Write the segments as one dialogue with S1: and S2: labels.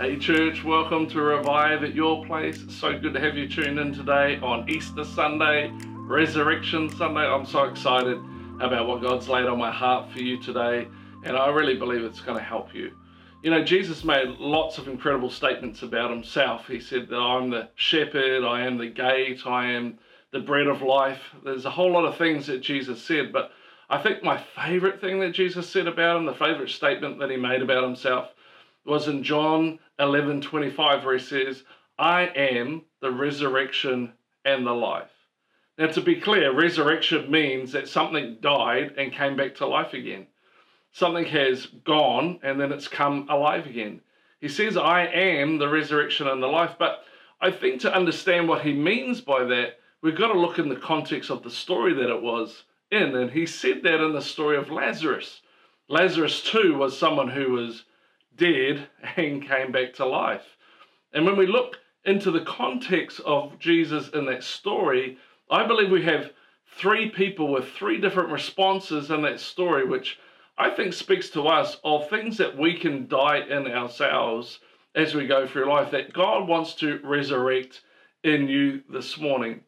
S1: Hey, church, welcome to Revive at your place. So good to have you tuned in today on Easter Sunday, Resurrection Sunday. I'm so excited about what God's laid on my heart for you today, and I really believe it's going to help you. You know, Jesus made lots of incredible statements about himself. He said that I'm the shepherd, I am the gate, I am the bread of life. There's a whole lot of things that Jesus said, but I think my favorite thing that Jesus said about him, the favorite statement that he made about himself, was in John 11 25, where he says, I am the resurrection and the life. Now, to be clear, resurrection means that something died and came back to life again. Something has gone and then it's come alive again. He says, I am the resurrection and the life. But I think to understand what he means by that, we've got to look in the context of the story that it was in. And he said that in the story of Lazarus. Lazarus, too, was someone who was dead and came back to life. And when we look into the context of Jesus in that story, I believe we have three people with three different responses in that story, which I think speaks to us of things that we can die in ourselves as we go through life that God wants to resurrect in you this morning.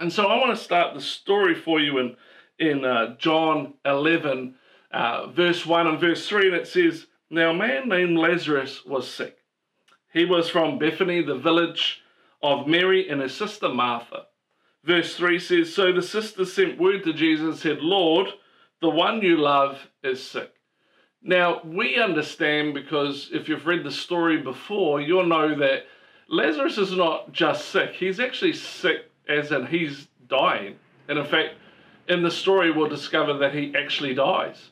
S1: And so I want to start the story for you in, in uh, John 11, uh, verse 1 and verse 3, and it says, now, a man named Lazarus was sick. He was from Bethany, the village of Mary and his sister Martha. Verse 3 says So the sister sent word to Jesus and said, Lord, the one you love is sick. Now, we understand because if you've read the story before, you'll know that Lazarus is not just sick, he's actually sick as in he's dying. And in fact, in the story, we'll discover that he actually dies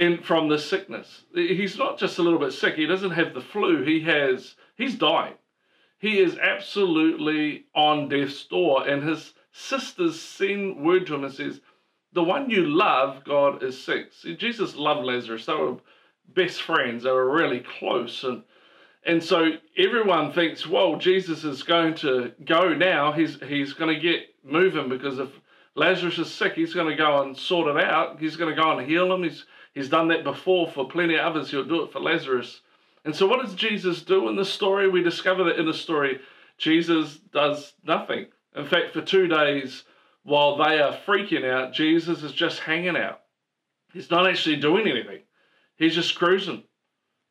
S1: in from the sickness. He's not just a little bit sick. He doesn't have the flu. He has he's dying. He is absolutely on death's door. And his sisters send word to him and says, The one you love, God, is sick. See, Jesus loved Lazarus. They were best friends. They were really close. And and so everyone thinks, well, Jesus is going to go now. He's he's going to get moving because if Lazarus is sick, he's going to go and sort it out. He's going to go and heal him. He's He's done that before for plenty of others. He'll do it for Lazarus. And so, what does Jesus do in the story? We discover that in the story, Jesus does nothing. In fact, for two days, while they are freaking out, Jesus is just hanging out. He's not actually doing anything, he's just cruising.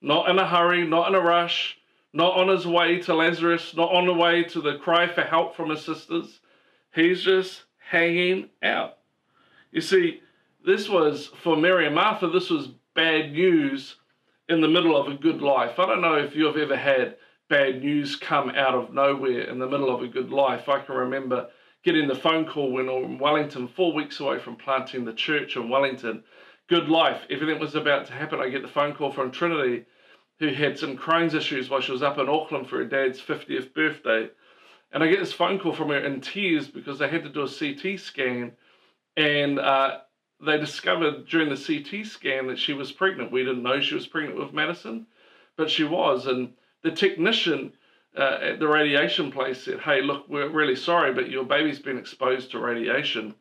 S1: Not in a hurry, not in a rush, not on his way to Lazarus, not on the way to the cry for help from his sisters. He's just hanging out. You see, this was, for Mary and Martha, this was bad news in the middle of a good life. I don't know if you've ever had bad news come out of nowhere in the middle of a good life. I can remember getting the phone call when I in Wellington, four weeks away from planting the church in Wellington. Good life, everything was about to happen. I get the phone call from Trinity, who had some Crohn's issues while she was up in Auckland for her dad's 50th birthday. And I get this phone call from her in tears because they had to do a CT scan. And uh, they discovered during the CT scan that she was pregnant. We didn't know she was pregnant with Madison, but she was. And the technician uh, at the radiation place said, Hey, look, we're really sorry, but your baby's been exposed to radiation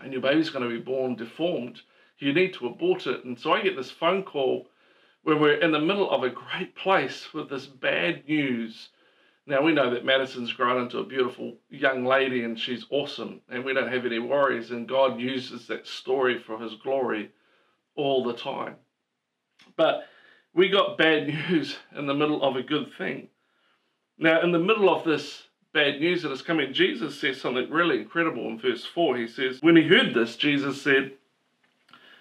S1: and your baby's going to be born deformed. You need to abort it. And so I get this phone call when we're in the middle of a great place with this bad news now we know that Madison's grown into a beautiful young lady and she's awesome, and we don't have any worries, and God uses that story for His glory all the time. But we got bad news in the middle of a good thing. Now, in the middle of this bad news that is coming, Jesus says something really incredible in verse 4. He says, When he heard this, Jesus said,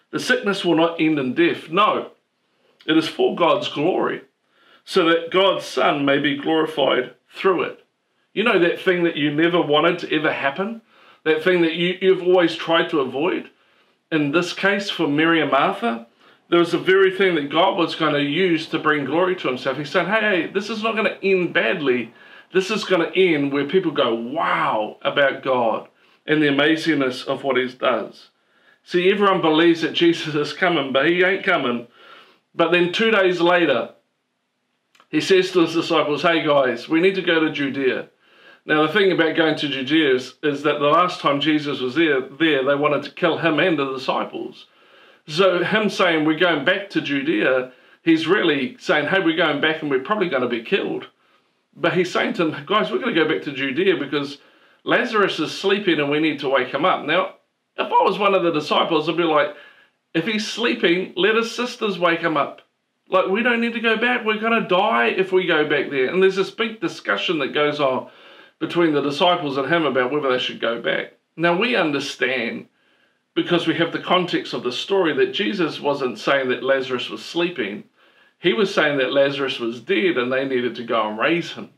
S1: The sickness will not end in death. No, it is for God's glory so that God's Son may be glorified through it. You know that thing that you never wanted to ever happen? That thing that you, you've always tried to avoid? In this case, for Mary and Martha, there was the very thing that God was going to use to bring glory to himself. He said, hey, hey this is not going to end badly. This is going to end where people go, wow, about God and the amazingness of what he does. See, everyone believes that Jesus is coming, but he ain't coming. But then two days later, he says to his disciples, Hey guys, we need to go to Judea. Now, the thing about going to Judea is, is that the last time Jesus was there, there, they wanted to kill him and the disciples. So, him saying we're going back to Judea he's really saying, hey, we're going back and we're probably going to be killed. But he's saying to them, guys, we're going to go back to Judea because Lazarus is sleeping and we need to wake him up. Now, if I was one of the disciples, I'd be like, if he's sleeping, let his sisters wake him up. Like, we don't need to go back. We're going to die if we go back there. And there's this big discussion that goes on between the disciples and him about whether they should go back. Now, we understand because we have the context of the story that Jesus wasn't saying that Lazarus was sleeping. He was saying that Lazarus was dead and they needed to go and raise him.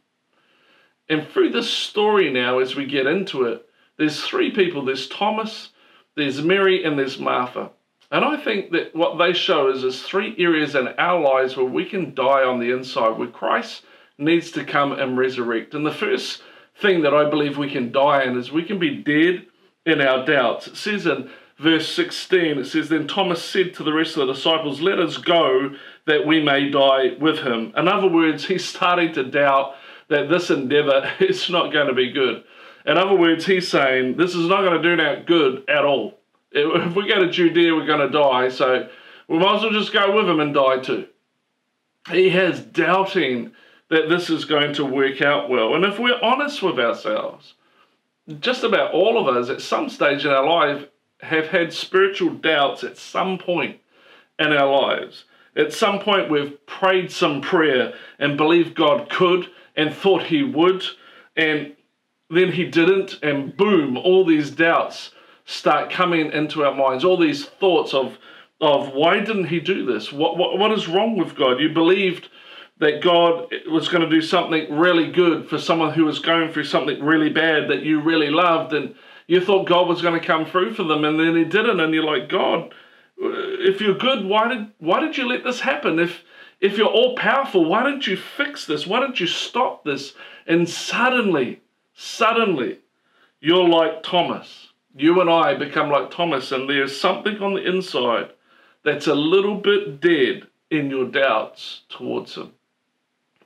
S1: And through this story now, as we get into it, there's three people there's Thomas, there's Mary, and there's Martha. And I think that what they show is there's three areas in our lives where we can die on the inside, where Christ needs to come and resurrect. And the first thing that I believe we can die in is we can be dead in our doubts. It says in verse 16, it says, Then Thomas said to the rest of the disciples, Let us go that we may die with him. In other words, he's starting to doubt that this endeavor is not going to be good. In other words, he's saying, This is not going to do out good at all. If we go to Judea, we're going to die, so we might as well just go with him and die too. He has doubting that this is going to work out well. And if we're honest with ourselves, just about all of us at some stage in our life have had spiritual doubts at some point in our lives. At some point, we've prayed some prayer and believed God could and thought He would, and then He didn't, and boom, all these doubts start coming into our minds. All these thoughts of, of why didn't He do this? What, what, what is wrong with God? You believed that God was going to do something really good for someone who was going through something really bad that you really loved, and you thought God was going to come through for them, and then He didn't, and you're like, God, if you're good, why did why did you let this happen? If if you're all powerful, why don't you fix this? Why don't you stop this? And suddenly, suddenly, you're like Thomas. You and I become like Thomas, and there's something on the inside that's a little bit dead in your doubts towards Him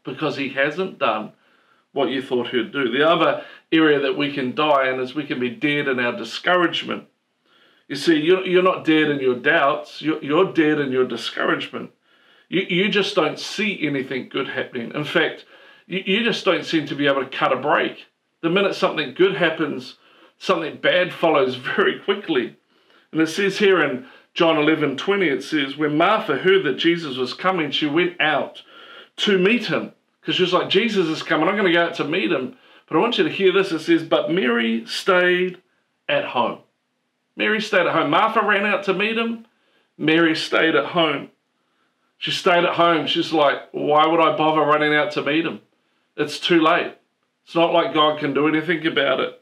S1: because He hasn't done what you thought He'd do. The other area that we can die in is we can be dead in our discouragement. You see, you're, not dead in your doubts, you're, dead in your discouragement. You, just don't see anything good happening. In fact, you just don't seem to be able to cut a break. The minute something good happens, something bad follows very quickly. And it says here in John 11 20, it says, When Martha heard that Jesus was coming, she went out to meet him. Because she was like, Jesus is coming, I'm going to go out to meet him. But I want you to hear this. It says, But Mary stayed at home. Mary stayed at home. Martha ran out to meet him. Mary stayed at home. She stayed at home. She's like, why would I bother running out to meet him? It's too late. It's not like God can do anything about it.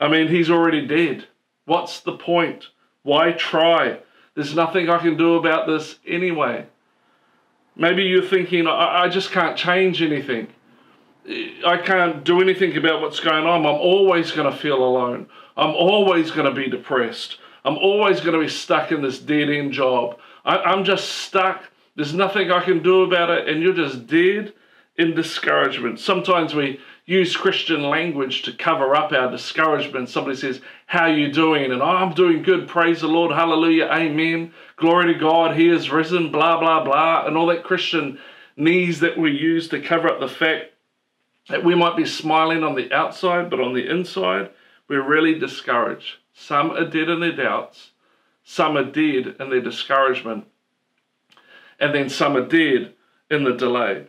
S1: I mean, he's already dead. What's the point? Why try? There's nothing I can do about this anyway. Maybe you're thinking, I, I just can't change anything. I can't do anything about what's going on. I'm always going to feel alone. I'm always going to be depressed. I'm always going to be stuck in this dead end job. I, am just stuck. There's nothing I can do about it. And you're just dead in discouragement. Sometimes we use Christian language to cover up our discouragement. Somebody says, How are you doing? And oh, I'm doing good. Praise the Lord. Hallelujah. Amen. Glory to God. He is risen. Blah, blah, blah. And all that Christian knees that we use to cover up the fact that we might be smiling on the outside, but on the inside, we're really discouraged. Some are dead in their doubts, some are dead in their discouragement, and then some are dead in the delay.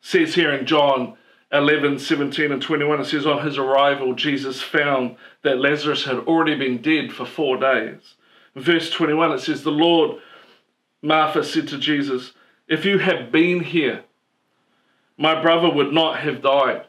S1: Says here in John 11, 17, and 21, it says, On his arrival, Jesus found that Lazarus had already been dead for four days. Verse 21, it says, The Lord, Martha said to Jesus, If you had been here, my brother would not have died.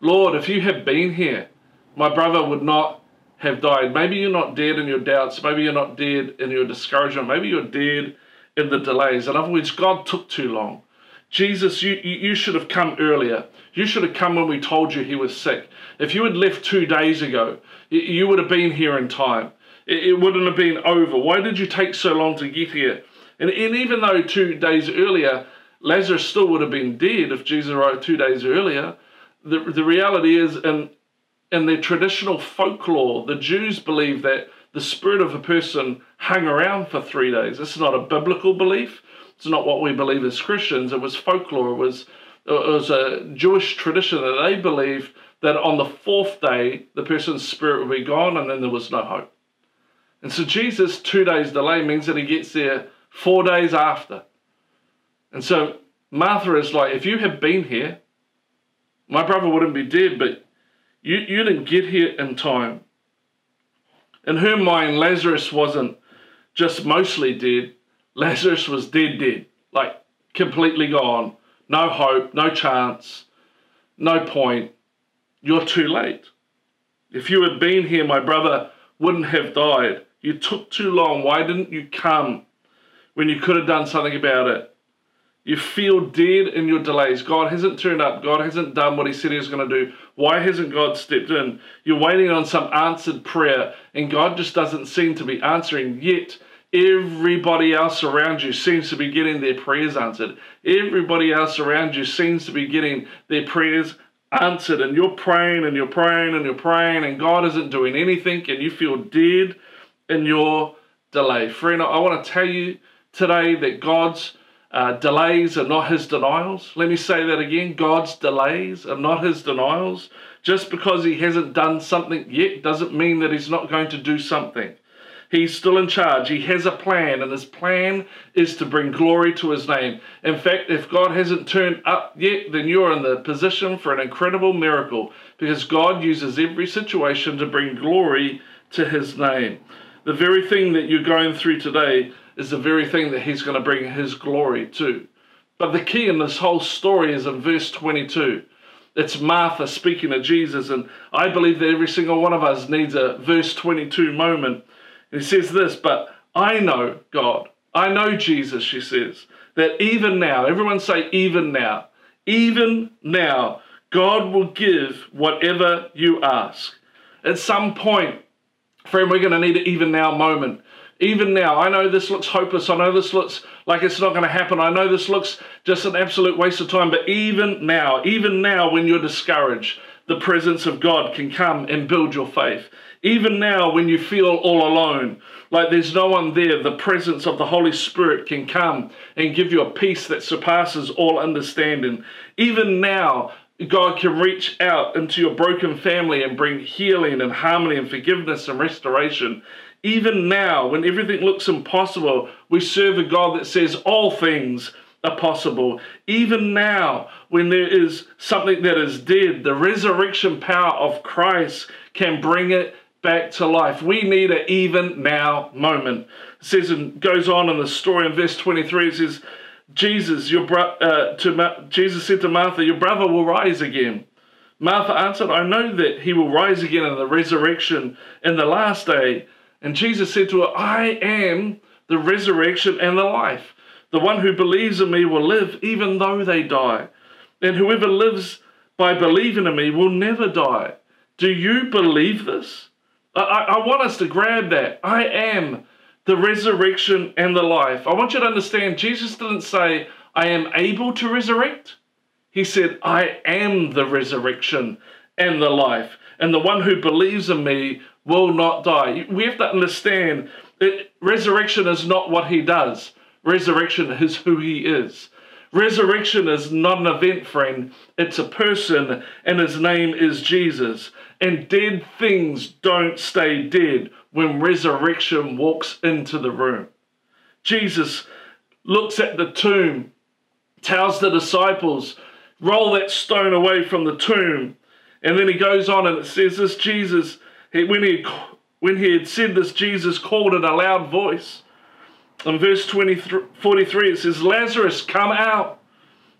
S1: Lord, if you had been here, my brother would not have died. Maybe you're not dead in your doubts. Maybe you're not dead in your discouragement. Maybe you're dead in the delays. In other words, God took too long. Jesus, you, you should have come earlier. You should have come when we told you he was sick. If you had left two days ago, you would have been here in time. It wouldn't have been over. Why did you take so long to get here? And, and even though two days earlier, Lazarus still would have been dead if Jesus arrived two days earlier. The, the reality is, in, in their traditional folklore, the Jews believe that the spirit of a person hung around for three days. Is not a biblical belief. It's not what we believe as Christians. It was folklore. It was it was a Jewish tradition that they believed that on the fourth day the person's spirit would be gone and then there was no hope. And so Jesus' two days delay means that he gets there four days after. And so Martha is like, if you had been here, my brother wouldn't be dead, but you, you didn't get here in time. In her mind, Lazarus wasn't just mostly dead, Lazarus was dead, dead, like completely gone. No hope, no chance, no point. You're too late. If you had been here, my brother wouldn't have died. You took too long. Why didn't you come when you could have done something about it? You feel dead in your delays. God hasn't turned up. God hasn't done what He said He was going to do. Why hasn't God stepped in? You're waiting on some answered prayer, and God just doesn't seem to be answering. Yet, everybody else around you seems to be getting their prayers answered. Everybody else around you seems to be getting their prayers answered. And you're praying and you're praying and you're praying, and God isn't doing anything, and you feel dead in your delay. Friend, I want to tell you today that God's uh, delays are not his denials. Let me say that again God's delays are not his denials. Just because he hasn't done something yet doesn't mean that he's not going to do something. He's still in charge. He has a plan, and his plan is to bring glory to his name. In fact, if God hasn't turned up yet, then you're in the position for an incredible miracle because God uses every situation to bring glory to his name. The very thing that you're going through today is the very thing that he's going to bring his glory to. But the key in this whole story is in verse 22. It's Martha speaking to Jesus, and I believe that every single one of us needs a verse 22 moment. And he says this, but I know God. I know Jesus, she says, that even now, everyone say, even now, even now, God will give whatever you ask. At some point, friend, we're going to need an even now moment even now, I know this looks hopeless. I know this looks like it's not going to happen. I know this looks just an absolute waste of time. But even now, even now, when you're discouraged, the presence of God can come and build your faith. Even now, when you feel all alone, like there's no one there, the presence of the Holy Spirit can come and give you a peace that surpasses all understanding. Even now, God can reach out into your broken family and bring healing and harmony and forgiveness and restoration. Even now, when everything looks impossible, we serve a God that says all things are possible. Even now, when there is something that is dead, the resurrection power of Christ can bring it back to life. We need an even now moment. It says and goes on in the story in verse 23, it says, Jesus, your bro- uh, to Ma- Jesus said to Martha, Your brother will rise again. Martha answered, I know that he will rise again in the resurrection in the last day. And Jesus said to her, I am the resurrection and the life. The one who believes in me will live even though they die. And whoever lives by believing in me will never die. Do you believe this? I, I, want us to grab that. I am the resurrection and the life. I want you to understand, Jesus didn't say, I am able to resurrect. He said, I am the resurrection and the life. And the one who believes in me will not die. We have to understand that resurrection is not what he does, resurrection is who he is. Resurrection is not an event, friend. It's a person, and his name is Jesus. And dead things don't stay dead when resurrection walks into the room. Jesus looks at the tomb, tells the disciples, roll that stone away from the tomb. And then he goes on and it says this Jesus he, when, he, when he had said this, Jesus called in a loud voice. In verse 43, it says, Lazarus, come out.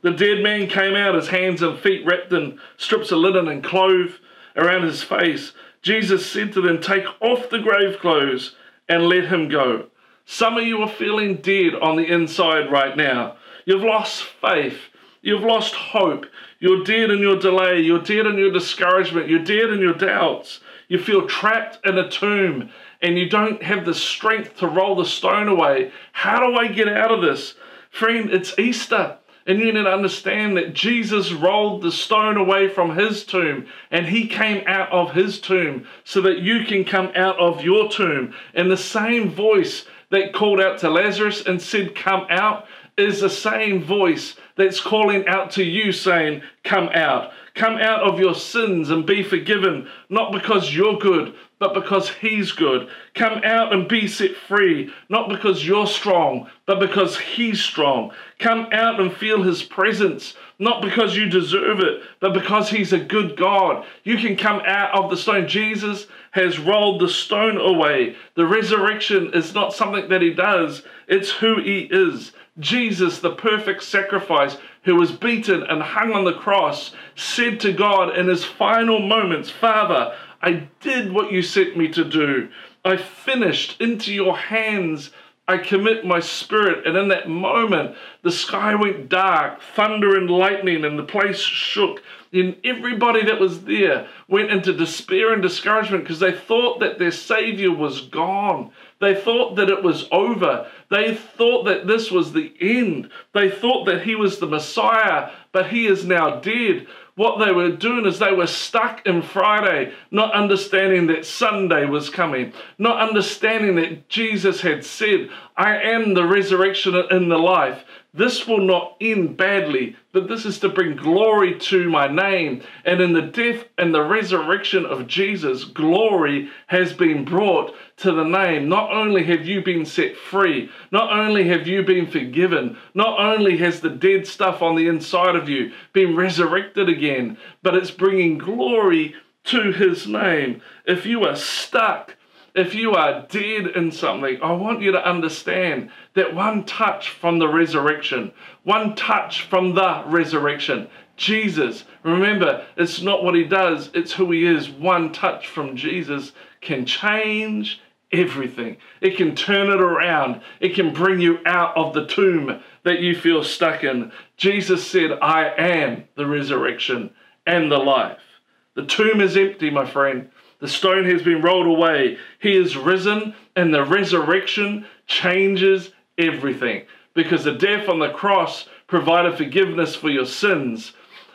S1: The dead man came out, his hands and feet wrapped in strips of linen and clothes around his face. Jesus said to them, Take off the grave clothes and let him go. Some of you are feeling dead on the inside right now. You've lost faith. You've lost hope. You're dead in your delay. You're dead in your discouragement. You're dead in your doubts. You feel trapped in a tomb and you don't have the strength to roll the stone away. How do I get out of this? Friend, it's Easter. And you need to understand that Jesus rolled the stone away from his tomb and he came out of his tomb so that you can come out of your tomb. And the same voice that called out to Lazarus and said, Come out, is the same voice that's calling out to you saying, Come out. Come out of your sins and be forgiven, not because you're good, but because He's good. Come out and be set free, not because you're strong, but because He's strong. Come out and feel His presence, not because you deserve it, but because He's a good God. You can come out of the stone. Jesus has rolled the stone away. The resurrection is not something that He does, it's who He is. Jesus, the perfect sacrifice, who was beaten and hung on the cross, said to God in his final moments, Father, I did what you sent me to do. I finished into your hands. I commit my spirit. And in that moment, the sky went dark, thunder and lightning, and the place shook. And everybody that was there went into despair and discouragement because they thought that their Savior was gone. They thought that it was over. They thought that this was the end. They thought that he was the Messiah, but he is now dead. What they were doing is they were stuck in Friday, not understanding that Sunday was coming, not understanding that Jesus had said, I am the resurrection and the life. This will not end badly, but this is to bring glory to my name. And in the death and the resurrection of Jesus, glory has been brought to the name. Not only have you been set free, not only have you been forgiven, not only has the dead stuff on the inside of you been resurrected again, but it's bringing glory to his name. If you are stuck, if you are dead in something, I want you to understand that one touch from the resurrection, one touch from the resurrection, Jesus, remember, it's not what he does, it's who he is. One touch from Jesus can change everything. It can turn it around. It can bring you out of the tomb that you feel stuck in. Jesus said, I am the resurrection and the life. The tomb is empty, my friend. The stone has been rolled away. He is risen, and the resurrection changes everything because the death on the cross provided forgiveness for your sins,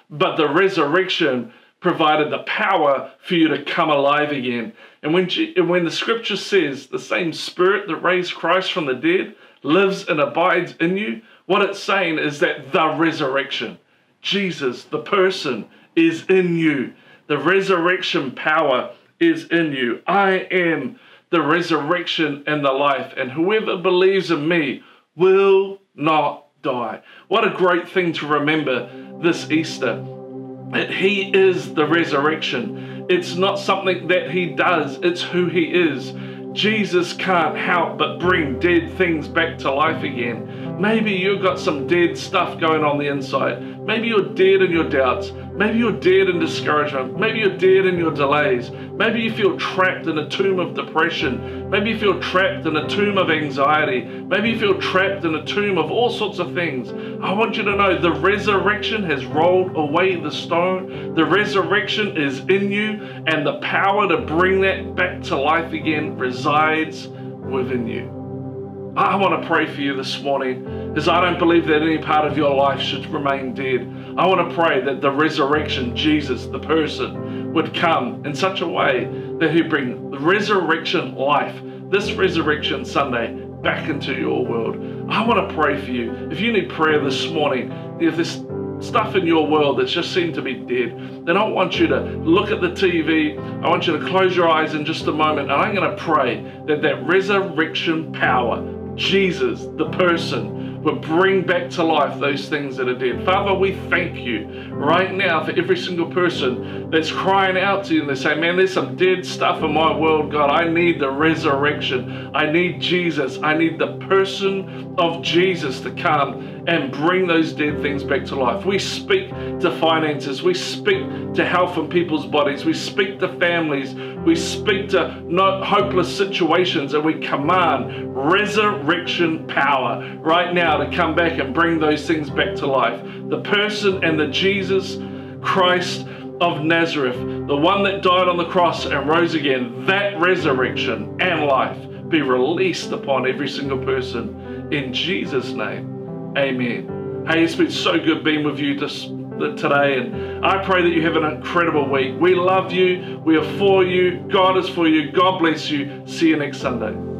S1: but the resurrection provided the power for you to come alive again. And when, when the scripture says the same spirit that raised Christ from the dead lives and abides in you, what it's saying is that the resurrection, Jesus, the person, is in you. The resurrection power is in you. I am the resurrection and the life, and whoever believes in me will not die. What a great thing to remember this Easter. That He is the resurrection. It's not something that He does, it's who He is. Jesus can't help but bring dead things back to life again. Maybe you've got some dead stuff going on the inside. Maybe you're dead in your doubts. Maybe you're dead in discouragement. Maybe you're dead in your delays. Maybe you feel trapped in a tomb of depression. Maybe you feel trapped in a tomb of anxiety. Maybe you feel trapped in a tomb of all sorts of things. I want you to know the resurrection has rolled away the stone. The resurrection is in you, and the power to bring that back to life again resides within you. I want to pray for you this morning because I don't believe that any part of your life should remain dead. I want to pray that the resurrection, Jesus, the person, would come in such a way that He'd bring resurrection life, this resurrection Sunday, back into your world. I want to pray for you. If you need prayer this morning, if there's stuff in your world that's just seemed to be dead, then I want you to look at the TV. I want you to close your eyes in just a moment, and I'm going to pray that that resurrection power Jesus, the person, would bring back to life those things that are dead. Father, we thank you right now for every single person that's crying out to you and they say, Man, there's some dead stuff in my world, God. I need the resurrection. I need Jesus. I need the person of Jesus to come and bring those dead things back to life. We speak to finances, we speak to health in people's bodies, we speak to families, we speak to no hopeless situations, and we command resurrection power right now to come back and bring those things back to life. The person and the Jesus Christ of Nazareth, the one that died on the cross and rose again, that resurrection and life be released upon every single person in Jesus' name. Amen. Hey, it's been so good being with you this, today, and I pray that you have an incredible week. We love you. We are for you. God is for you. God bless you. See you next Sunday.